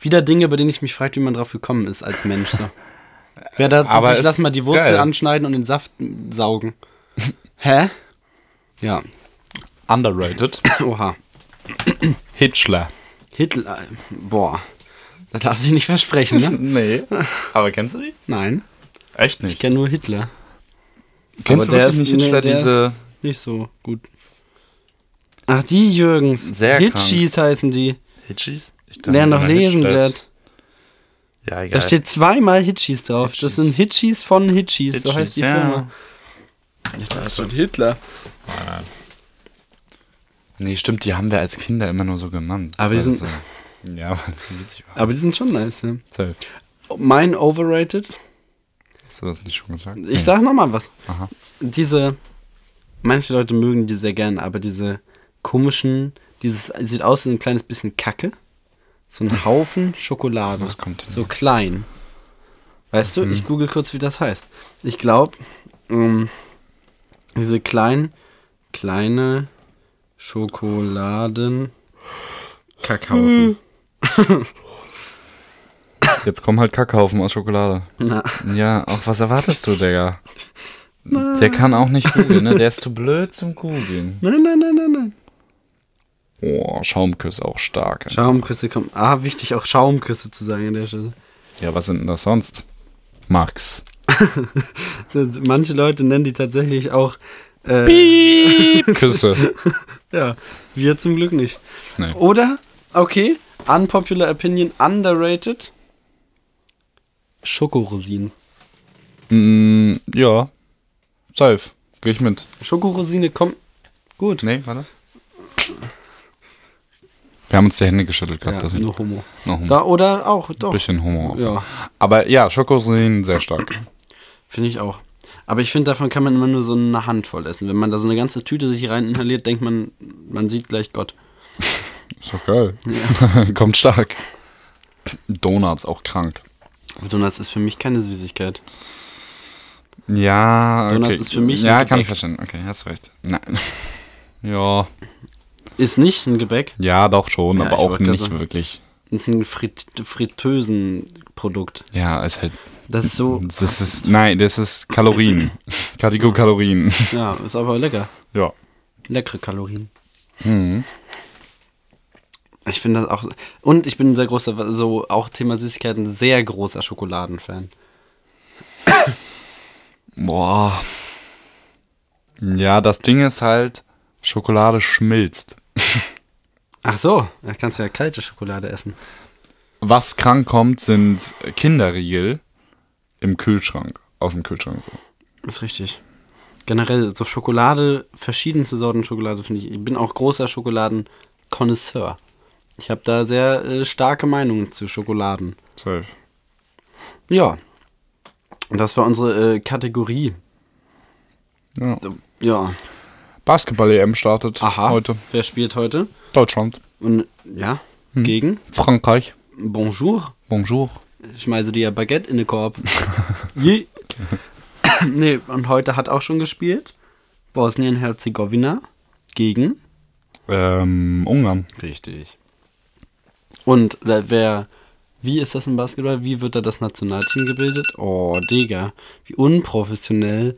Wieder Dinge, bei denen ich mich frage, wie man drauf gekommen ist als Mensch. So. Wer da Aber sich, es lass mal die Wurzel geil. anschneiden und den Saft saugen. Hä? Ja. Underrated. Oha. Hitchler. Hitler. Boah. Das darfst du nicht versprechen, ne? Nee. Aber kennst du die? Nein. Echt Ich nicht. kenne nur Hitler. Kennst Aber du der ist- nicht Hitchler, nee, der diese... Nicht so gut. Ach, die Jürgens. Sehr Hitchis heißen die. Hitchis? Ich Wer noch lesen wird. Ja, egal. Da steht zweimal Hitchis drauf. Das Hitchis. sind Hitchis von Hitchis, so heißt die ja. Firma. Ich dachte schon Hitler. Nee, stimmt, die haben wir als Kinder immer nur so genannt. Aber die das sind- so- Ja, weil das witzig war. Aber die sind schon nice, ja. Safe. Mein Overrated. Hast du das nicht schon gesagt? Ich sag nochmal was. Aha. Diese, manche Leute mögen die sehr gern, aber diese komischen, dieses sieht aus wie ein kleines bisschen Kacke. So ein Haufen Schokolade. Was kommt denn So jetzt? klein. Weißt du, ich google kurz, wie das heißt. Ich glaube, ähm, diese kleinen, kleine Schokoladen Kackhaufen. Jetzt kommen halt Kackhaufen aus Schokolade. Na, Ja, auch was erwartest du, Digga? Der kann auch nicht googeln, ne? Der ist zu blöd zum googeln. nein, nein, nein, nein, nein. Oh, Schaumküsse auch stark. ey. Schaumküsse kommen. Ah, wichtig auch Schaumküsse zu sagen an der Stelle. Ja, was sind denn das sonst? Max. Manche Leute nennen die tatsächlich auch. Äh, Küsse. ja, wir zum Glück nicht. Nee. Oder, okay, unpopular opinion, underrated. Schokorosinen. Mm, ja. Safe. Geh ich mit. Schokorosine kommt gut. Nee, warte. Wir haben uns die Hände geschüttelt gerade. Ja, deswegen. nur Homo. Noch ein Da, oder auch, doch. bisschen Humor. Ja, Aber ja, Schokosinen sehr stark. finde ich auch. Aber ich finde, davon kann man immer nur so eine Handvoll essen. Wenn man da so eine ganze Tüte sich rein inhaliert, denkt man, man sieht gleich Gott. Ist doch geil. Kommt stark. Donuts auch krank. Aber Donuts ist für mich keine Süßigkeit. Ja, okay. Donuts ist für mich Ja, kann ich verstehen. Okay, hast recht. Nein. Ja, Ist nicht ein Gebäck, ja, doch schon, Ja, aber auch nicht sagen. wirklich. ist ein Frit Fritteusenprodukt. Ja, ist halt. Das ist so, Das ist. Nein, das ist Kalorien. Kategorie Kalorien. ja, ist aber lecker. Ja. Leckere Kalorien. Mhm. Ich finde das auch. Und ich bin ein sehr großer, so auch Thema Süßigkeiten, sehr großer Schokoladenfan. Boah. Ja, das Ding ist halt, Schokolade schmilzt. Ach so, da kannst du ja kalte Schokolade essen. Was krank kommt, sind Kinderriegel im Kühlschrank. Aus dem Kühlschrank so. Ist richtig. Generell so Schokolade, verschiedenste Sorten Schokolade finde ich. Ich bin auch großer Schokoladen-Konnoisseur. Ich habe da sehr äh, starke Meinungen zu Schokoladen. Zwölf. Ja. Das war unsere äh, Kategorie. Ja. Ja. Basketball-EM startet Aha. heute. Wer spielt heute? Deutschland. Und ja, gegen Frankreich. Bonjour. Bonjour. Schmeiße dir Baguette in den Korb. Je. nee, und heute hat auch schon gespielt. Bosnien-Herzegowina gegen. Ähm, Ungarn. Richtig. Und äh, wer. Wie ist das im Basketball? Wie wird da das Nationalteam gebildet? Oh, Digga. Wie unprofessionell.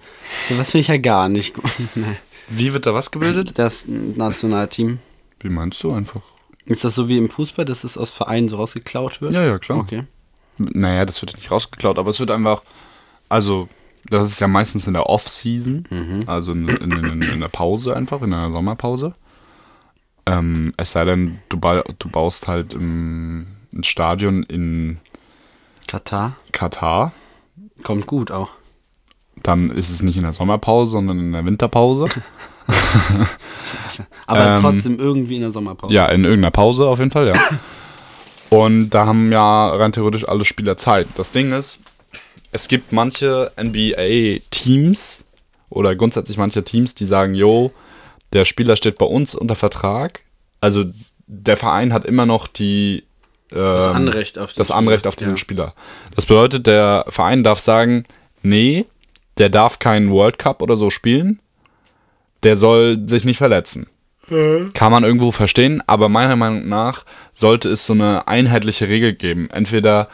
Sowas finde ich ja gar nicht gut. Nee. Wie wird da was gebildet? Das Nationalteam. Wie meinst du einfach? Ist das so wie im Fußball, dass es aus Vereinen so rausgeklaut wird? Ja, ja, klar. Okay. Naja, das wird nicht rausgeklaut, aber es wird einfach, also, das ist ja meistens in der Off-Season, also in, in, in, in der Pause einfach, in der Sommerpause. Ähm, es sei denn, du, ba du baust halt im, ein Stadion in Katar. Katar, Kommt gut auch. dann ist es nicht in der Sommerpause, sondern in der Winterpause. Aber Ähm, trotzdem irgendwie in der Sommerpause. Ja, in irgendeiner Pause auf jeden Fall, ja. Und da haben ja rein theoretisch alle Spieler Zeit. Das Ding ist, es gibt manche NBA-Teams oder grundsätzlich manche Teams, die sagen, yo, der Spieler steht bei uns unter Vertrag. Also der Verein hat immer noch die Das ähm, Anrecht auf das. Anrecht auf diesen Ja. Spieler. Das bedeutet, der Verein darf sagen, nee, der darf keinen World Cup oder so spielen. Der soll sich nicht verletzen. Kann man irgendwo verstehen, aber meiner Meinung nach sollte es so eine einheitliche Regel geben. Entweder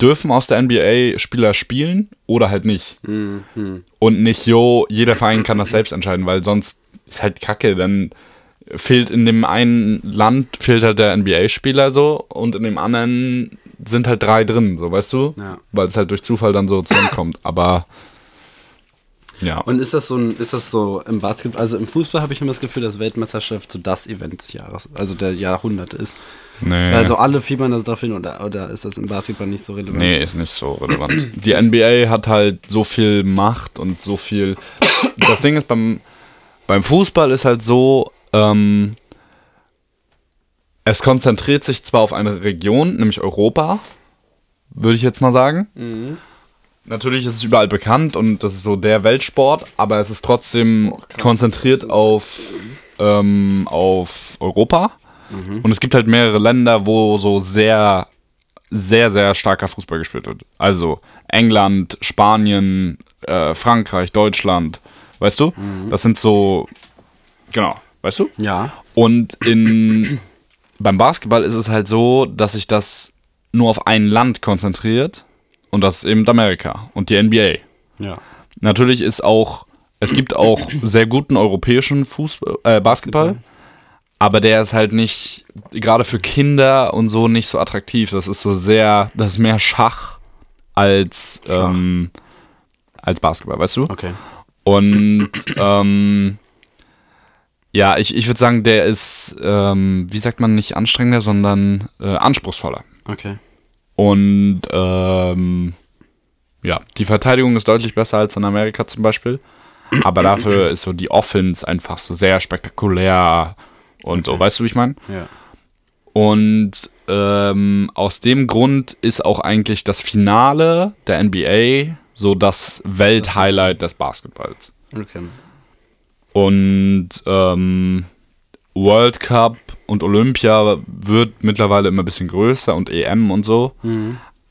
dürfen aus der NBA Spieler spielen oder halt nicht. Und nicht, jo, jeder Verein kann das selbst entscheiden, weil sonst ist halt Kacke. Dann fehlt in dem einen Land fehlt halt der NBA-Spieler so und in dem anderen sind halt drei drin, so weißt du? Ja. Weil es halt durch Zufall dann so zusammenkommt. Aber ja. Und ist das so ein, ist das so im Basketball, also im Fußball habe ich immer das Gefühl, dass Weltmeisterschaft so das Event des Jahres, also der Jahrhunderte ist. nee. Also alle fiebern das darauf hin oder, oder ist das im Basketball nicht so relevant? Nee, ist nicht so relevant. Die NBA hat halt so viel Macht und so viel. Das Ding ist, beim, beim Fußball ist halt so, ähm, es konzentriert sich zwar auf eine Region, nämlich Europa, würde ich jetzt mal sagen. Natürlich ist es überall bekannt und das ist so der Weltsport, aber es ist trotzdem konzentriert auf, ähm, auf Europa. Und es gibt halt mehrere Länder, wo so sehr sehr, sehr starker Fußball gespielt wird. Also England, Spanien, äh, Frankreich, Deutschland, weißt du? Das sind so, genau, weißt du? Ja. Und in, beim Basketball ist es halt so, dass sich das nur auf ein Land konzentriert und das ist eben Amerika und die NBA. Ja. Natürlich ist auch, es gibt auch sehr guten europäischen Fußball, äh, Basketball, aber der ist halt nicht, gerade für Kinder und so nicht so attraktiv. Das ist so sehr, das ist mehr Schach als, Schach. Ähm, als Basketball, weißt du? Okay. Und ähm, ja, ich, ich würde sagen, der ist, ähm, wie sagt man, nicht anstrengender, sondern äh, anspruchsvoller. Okay. Und ähm, ja, die Verteidigung ist deutlich besser als in Amerika zum Beispiel. Aber dafür ist so die Offense einfach so sehr spektakulär und so, weißt du, wie ich meine? Ja. Und ähm, aus dem Grund ist auch eigentlich das Finale der NBA so das Welthighlight des Basketballs. Okay. Und ähm, World Cup und Olympia wird mittlerweile immer ein bisschen größer und EM und so.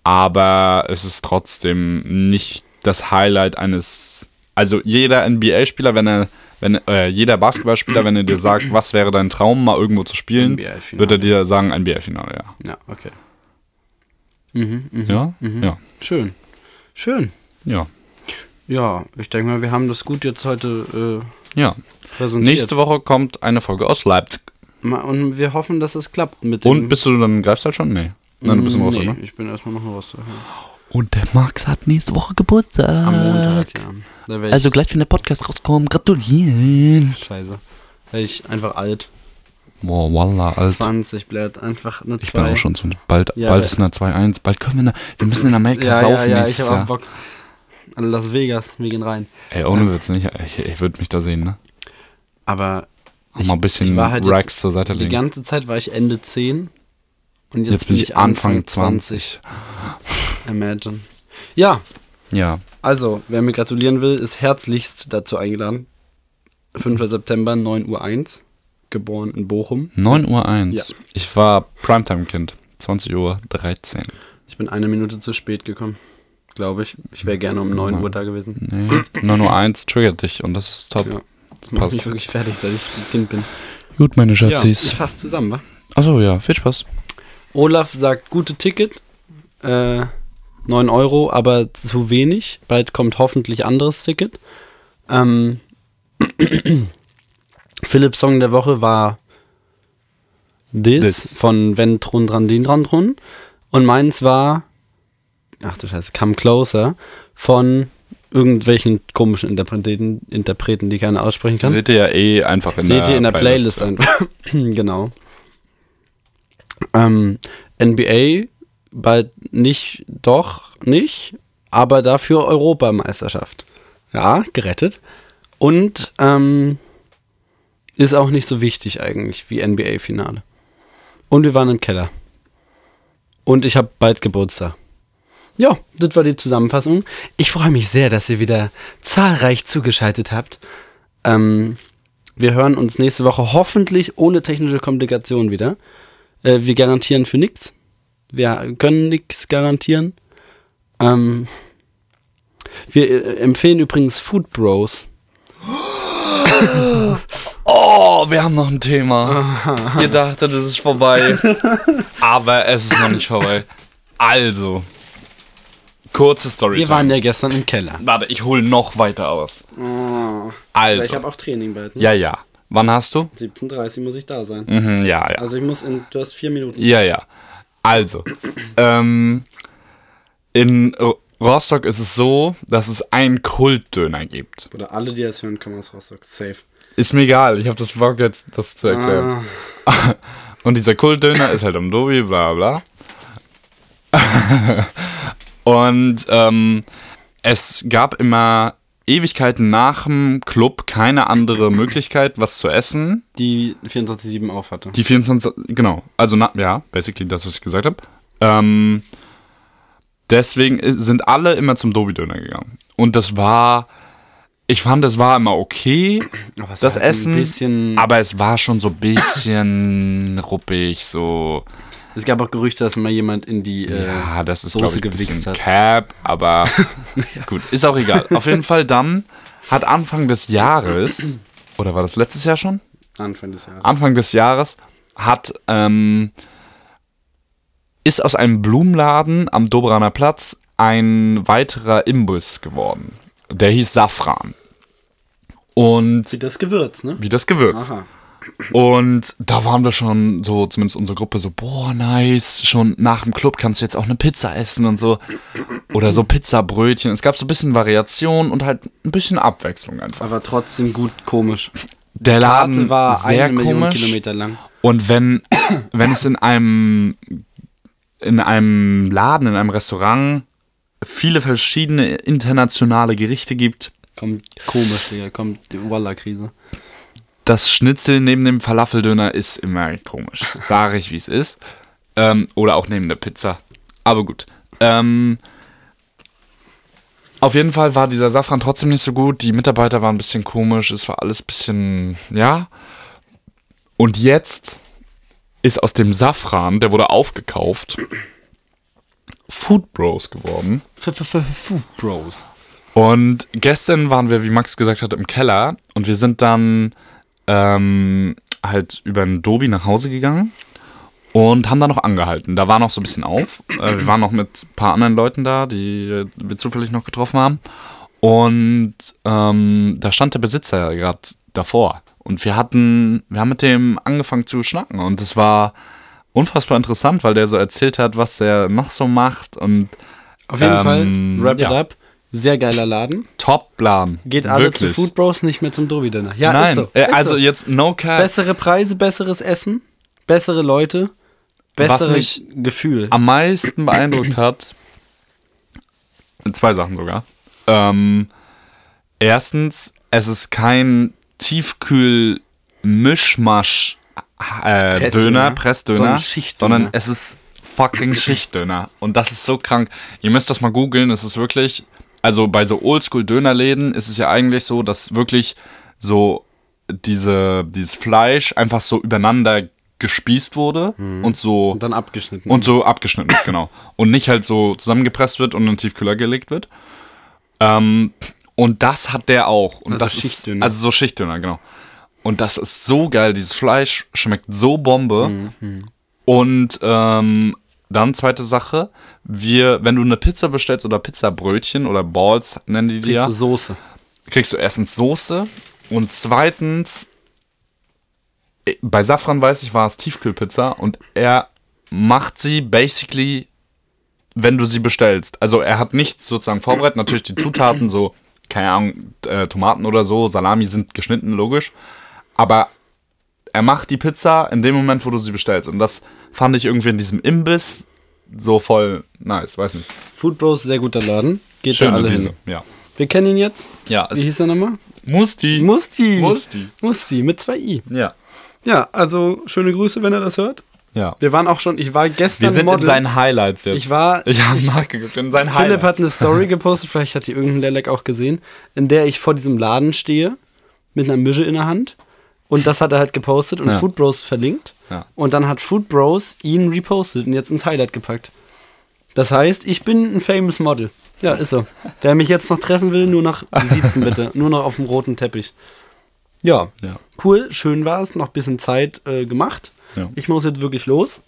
Aber es ist trotzdem nicht das Highlight eines. Also jeder NBA-Spieler, wenn er, wenn äh, jeder Basketballspieler, wenn er dir sagt, was wäre dein Traum, mal irgendwo zu spielen, wird er dir sagen, NBA-Finale, ja. Ja, okay. Mhm, mhm. Ja? Ja. Schön. Schön. Ja. Ja, ich denke mal, wir haben das gut jetzt heute Ja. äh, präsentiert. Nächste Woche kommt eine Folge aus Leipzig. Und wir hoffen, dass es klappt mit Und dem. bist du dann in Greifswald schon? Nee. Nein, du bist in Rostock, nee, ne? ich bin erstmal noch in Rostock. Ja. Und der Max hat nächste Woche Geburtstag. Am Montag, ja. Ich, Also gleich, wenn der Podcast rauskommt, gratulieren. scheiße. Werde ich einfach alt. Boah, wallah, Alter. 20 bleibt einfach eine 2. Ich bin auch schon so bald, Ja, bald aber- ist eine 2-1. Bald können wir, na, wir müssen in Amerika Ja, ja, saufen ja, ich nächstes habe auch. Bock. An Las Vegas, wir gehen rein. Ey, ohne Witz nicht. Ich, ich würde mich da sehen, ne? Aber Auch mal ein bisschen ich war halt Racks jetzt, zur Seite die legen. ganze Zeit war ich Ende 10 und jetzt, Jetzt bin ich Anfang 20. Imagine. Ja, Ja. also, wer mir gratulieren will, ist herzlichst dazu eingeladen. 5. September, 9.01 Uhr, geboren in Bochum. 9 Uhr 1. Ja. Ich war Primetime-Kind. 20 Uhr 13. Ich bin eine Minute zu spät gekommen, glaube ich. Ich wäre gerne um 9 Uhr da gewesen. Nee. 9 Uhr 1 triggert dich und das ist top. Ja, das macht mich passt. wirklich fertig, seit ich ein Kind bin. Gut, meine Ja, Schatzis. ich fasse zusammen, wa? Achso, ja, viel Spaß. Olaf sagt, gute Ticket. Äh, 9 Euro, aber zu wenig. Bald kommt hoffentlich anderes Ticket. Ähm, Philips Song der Woche war This, This. von Wenn Trun dran den dran Trun. Und meins war, ach du Scheiße, Come Closer von irgendwelchen komischen Interpreten, Interpreten die keiner aussprechen kann. Seht ihr ja eh einfach in Seht der ihr in der Playlist, einfach. genau. Ähm, NBA bald nicht, doch nicht, aber dafür Europameisterschaft. Ja, gerettet. Und ähm, ist auch nicht so wichtig eigentlich wie NBA-Finale. Und wir waren im Keller. Und ich habe bald Geburtstag. Ja, das war die Zusammenfassung. Ich freue mich sehr, dass ihr wieder zahlreich zugeschaltet habt. Ähm, wir hören uns nächste Woche hoffentlich ohne technische Komplikationen wieder. Äh, wir garantieren für nichts. Wir können nichts garantieren. Ähm, wir äh, empfehlen übrigens Food Bros. Oh, wir haben noch ein Thema. Ihr dachtet, es ist vorbei. Aber es ist noch nicht vorbei. Also, kurze Story. Wir waren ja gestern im Keller. Warte, ich hole noch weiter aus. Ich Also, habe auch Training bald. Ne? ja, ja. Wann hast du? 17.30 muss ich da sein. Mhm, ja, ja. Also ich muss in, du hast vier Minuten. Ja, ja. Also, ähm, in Rostock ist es so, dass es einen Kultdöner gibt. Oder alle, die das hören, kommen aus Rostock. Safe. Ist mir egal, ich habe das Bock jetzt, das zu erklären. Ah, Und dieser Kultdöner ist halt am Dobi, bla bla. Und ähm, es gab immer Ewigkeiten nach dem Club keine andere Möglichkeit, was zu essen. die 24-7 auf hatte. Die 24, genau, also na, ja, basically das, was ich gesagt habe. Ähm, deswegen sind alle immer zum Dobi-Döner gegangen. Und das war, ich fand, das war immer okay, das halt Essen, aber es war schon so ein bisschen ruppig, so, es gab auch Gerüchte, dass mal jemand in die äh, ja, das ist, Soße ich, gewichst hat. Cap, aber gut, ist auch egal. Auf jeden Fall dann hat Anfang des Jahres, oder war das letztes Jahr schon? Anfang des Jahres. Anfang des Jahres hat ähm, ist aus einem Blumenladen am Dobraner Platz ein weiterer Imbiss geworden. Der hieß Safran. Und Wie das Gewürz, ne? wie das Gewürz. Aha. Und da waren wir schon so, zumindest unsere Gruppe, so, boah, nice, schon nach dem Club kannst du jetzt auch eine Pizza essen und so. Oder so Pizzabrötchen. Es gab so ein bisschen Variation und halt ein bisschen Abwechslung einfach. Aber trotzdem gut komisch. Der Karte Laden war sehr eine Million komisch. Kilometer lang. Und wenn, wenn es in einem, in einem Laden, in einem Restaurant viele verschiedene internationale Gerichte gibt, Kommt komisch, Digga. Kommt die Walla-Krise. Das Schnitzel neben dem Falafeldöner ist immer komisch. Sage ich, wie es ist. Ähm, oder auch neben der Pizza. Aber gut. Ähm, auf jeden Fall war dieser Safran trotzdem nicht so gut. Die Mitarbeiter waren ein bisschen komisch. Es war alles ein bisschen, ja. Und jetzt ist aus dem Safran, der wurde aufgekauft, Food Bros geworden. Food Bros. Und gestern waren wir, wie Max gesagt hat, im Keller und wir sind dann ähm, halt über den Dobi nach Hause gegangen und haben da noch angehalten. Da war noch so ein bisschen auf. Äh, wir waren noch mit ein paar anderen Leuten da, die wir zufällig noch getroffen haben. Und ähm, da stand der Besitzer gerade davor. Und wir hatten, wir haben mit dem angefangen zu schnacken. Und es war unfassbar interessant, weil der so erzählt hat, was er noch so macht. Und Auf jeden Ähm, Fall, wrap it ja. up. Sehr geiler Laden. Top-Plan. Geht alle Wirklich. zu Food Bros, nicht mehr zum Dobi-Dinner. Ja, Nein, ist so. äh, ist also so. jetzt no cap. Bessere Preise, besseres Essen, bessere Leute, besseres mich Gefühl. am meisten beeindruckt hat, zwei Sachen sogar. Ähm, erstens, es ist kein Tiefkühl-Mischmasch äh, Pressdöner, Döner, Pressdöner, Schichtdöner. sondern es ist fucking Schichtdöner. Und das ist so krank. Ihr müsst das mal googeln, es ist wirklich, also bei so Oldschool-Dönerläden ist es ja eigentlich so, dass wirklich so diese, dieses Fleisch einfach so übereinander gespießt wurde und so und dann abgeschnitten. und so abgeschnitten genau. Und nicht halt so zusammengepresst wird und in den Tiefkühler gelegt wird. Ähm, und das hat der auch. Und Also das Schichtdöner. Ist, also so Schichtdöner, genau. Und das ist so geil. Dieses Fleisch schmeckt so Bombe. Mhm. Und ähm, dann zweite Sache, wir, wenn du eine Pizza bestellst oder Pizzabrötchen oder Balls nennen die die Kriegst du Soße. kriegst du erstens Soße und zweitens äh, bei Safran weiß ich war es Tiefkühlpizza und er macht sie basically wenn du sie bestellst. Also er hat nichts sozusagen vorbereitet, natürlich die Zutaten so keine Ahnung äh, Tomaten oder so, Salami sind geschnitten logisch, aber er macht die Pizza in dem Moment, wo du sie bestellst und das fand ich irgendwie in diesem Imbiss so voll nice, weiß nicht. Food Bros, sehr guter Laden. Geht da Schöne alle diese, hin. ja. Wir kennen ihn jetzt. Ja, Wie hieß er nochmal? Musti. Musti. Musti. Musti, mit zwei I. Ja. Ja, also schöne Grüße, wenn er das hört. Ja. Wir waren auch schon, ich war gestern Wir sind Model. in seinen Highlights jetzt. Ich war- Ich habe nachgeguckt, in seinen Philipp Highlights. hat eine Story gepostet, vielleicht hat die irgendein Lelek auch gesehen, in der ich vor diesem Laden stehe, mit einer Mische in der Hand. Und das hat er halt gepostet und Ja. Food Bros verlinkt. Ja. Und dann hat Food Bros ihn repostet und jetzt ins Highlight gepackt. Das heißt, ich bin ein famous Model. Ja, ist so. Wer mich jetzt noch treffen will, nur noch siezen bitte. nur noch auf dem roten Teppich. Ja, Ja. cool, schön war es. Noch ein bisschen Zeit äh, gemacht. Ja. Ich muss jetzt wirklich los.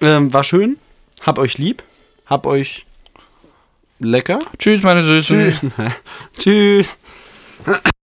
Ähm, war schön. Hab euch lieb. Hab euch lecker. Tschüss, meine Süßen. Tschüss. Tschüss.